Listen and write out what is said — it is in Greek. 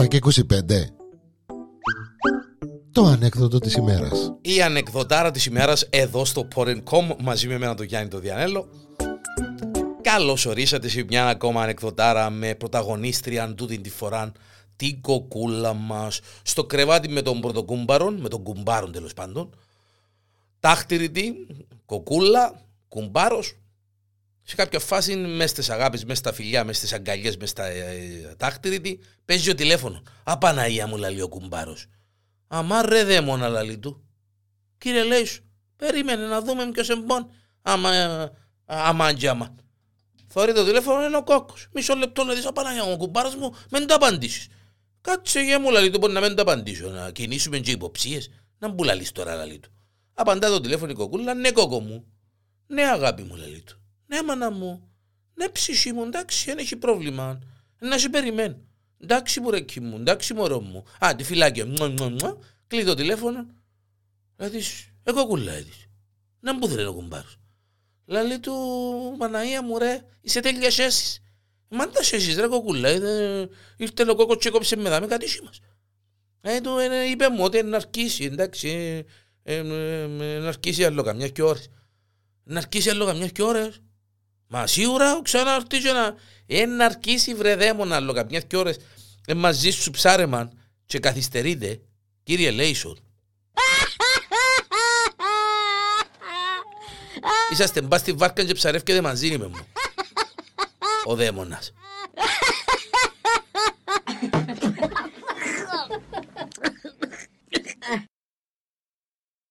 7 και 25 Το ανέκδοτο της ημέρας. Η ανεκδοτάρα της ημέρας εδώ στο Porencom μαζί με εμένα τον Γιάννη το Διανέλο. Καλώς ορίσατε σε μια ακόμα ανεκδοτάρα με πρωταγωνίστρια τούτη τη φορά την κοκούλα μας. Στο κρεβάτι με τον πρωτοκούμπαρον, με τον κουμπάρον τέλος πάντων. Τάχτηρητη, κοκούλα, κουμπάρος σε κάποια φάση μες στις αγάπη, μες στα φιλιά, μες στις αγκαλιές, μες στα ε, τάχτηρητη, παίζει ο τηλέφωνο. Απαναία μου λαλεί ο κουμπάρος. Αμά ρε δαίμονα λαλεί του. Κύριε λέει σου, περίμενε να δούμε ποιος εμπόν. Άμα, ε, άμα, άμα. Θωρεί το τηλέφωνο, είναι ο κόκκος. Μισό λεπτό να δεις απαναία μου, ο κουμπάρος μου, μην το απαντήσεις. Κάτσε για μου λαλεί του, μπορεί να μην το απαντήσω. Να κινήσουμε και υποψίες. Να μπουλαλείς τώρα λαλεί του. Απαντά το τηλέφωνο η κοκούλα, ναι κόκκο μου. Ναι αγάπη μου λαλεί του. Ναι, μάνα μου. Ναι, ψυχή μου, εντάξει, δεν έχει πρόβλημα. Να σε περιμένω. Εντάξει, μπουρεκί μου, εντάξει, μωρό μου. Α, τη φυλάκια. Μου, Κλείνει το τηλέφωνο. Δηλαδή, εγώ κουλά έτσι. Να μου θέλει ο κουμπάρο. Λέει του Μαναία μου, ρε, είσαι τέλειας σχέση. Μα τα σχέσεις ρε κοκούλα, ήρθε ο κόκκο και κόψε με δάμε κάτι μα. Ε, του ε, είπε μου ότι να αρκίσει, εντάξει, ε, ε, να αρκίσει άλλο καμιά και ώρες. Να αρκίσει άλλο καμιά και ώρες. Μα σίγουρα ξαναρτεί και να... Ένα αρκίσει βρε δαίμονα άλλο καμιά και ώρες ε, μαζί σου ψάρεμαν και καθυστερείτε, κύριε Λέισον. Είσαστε μπας στη βάρκα και ψαρεύκετε μαζί με μου. Ο δαίμονας.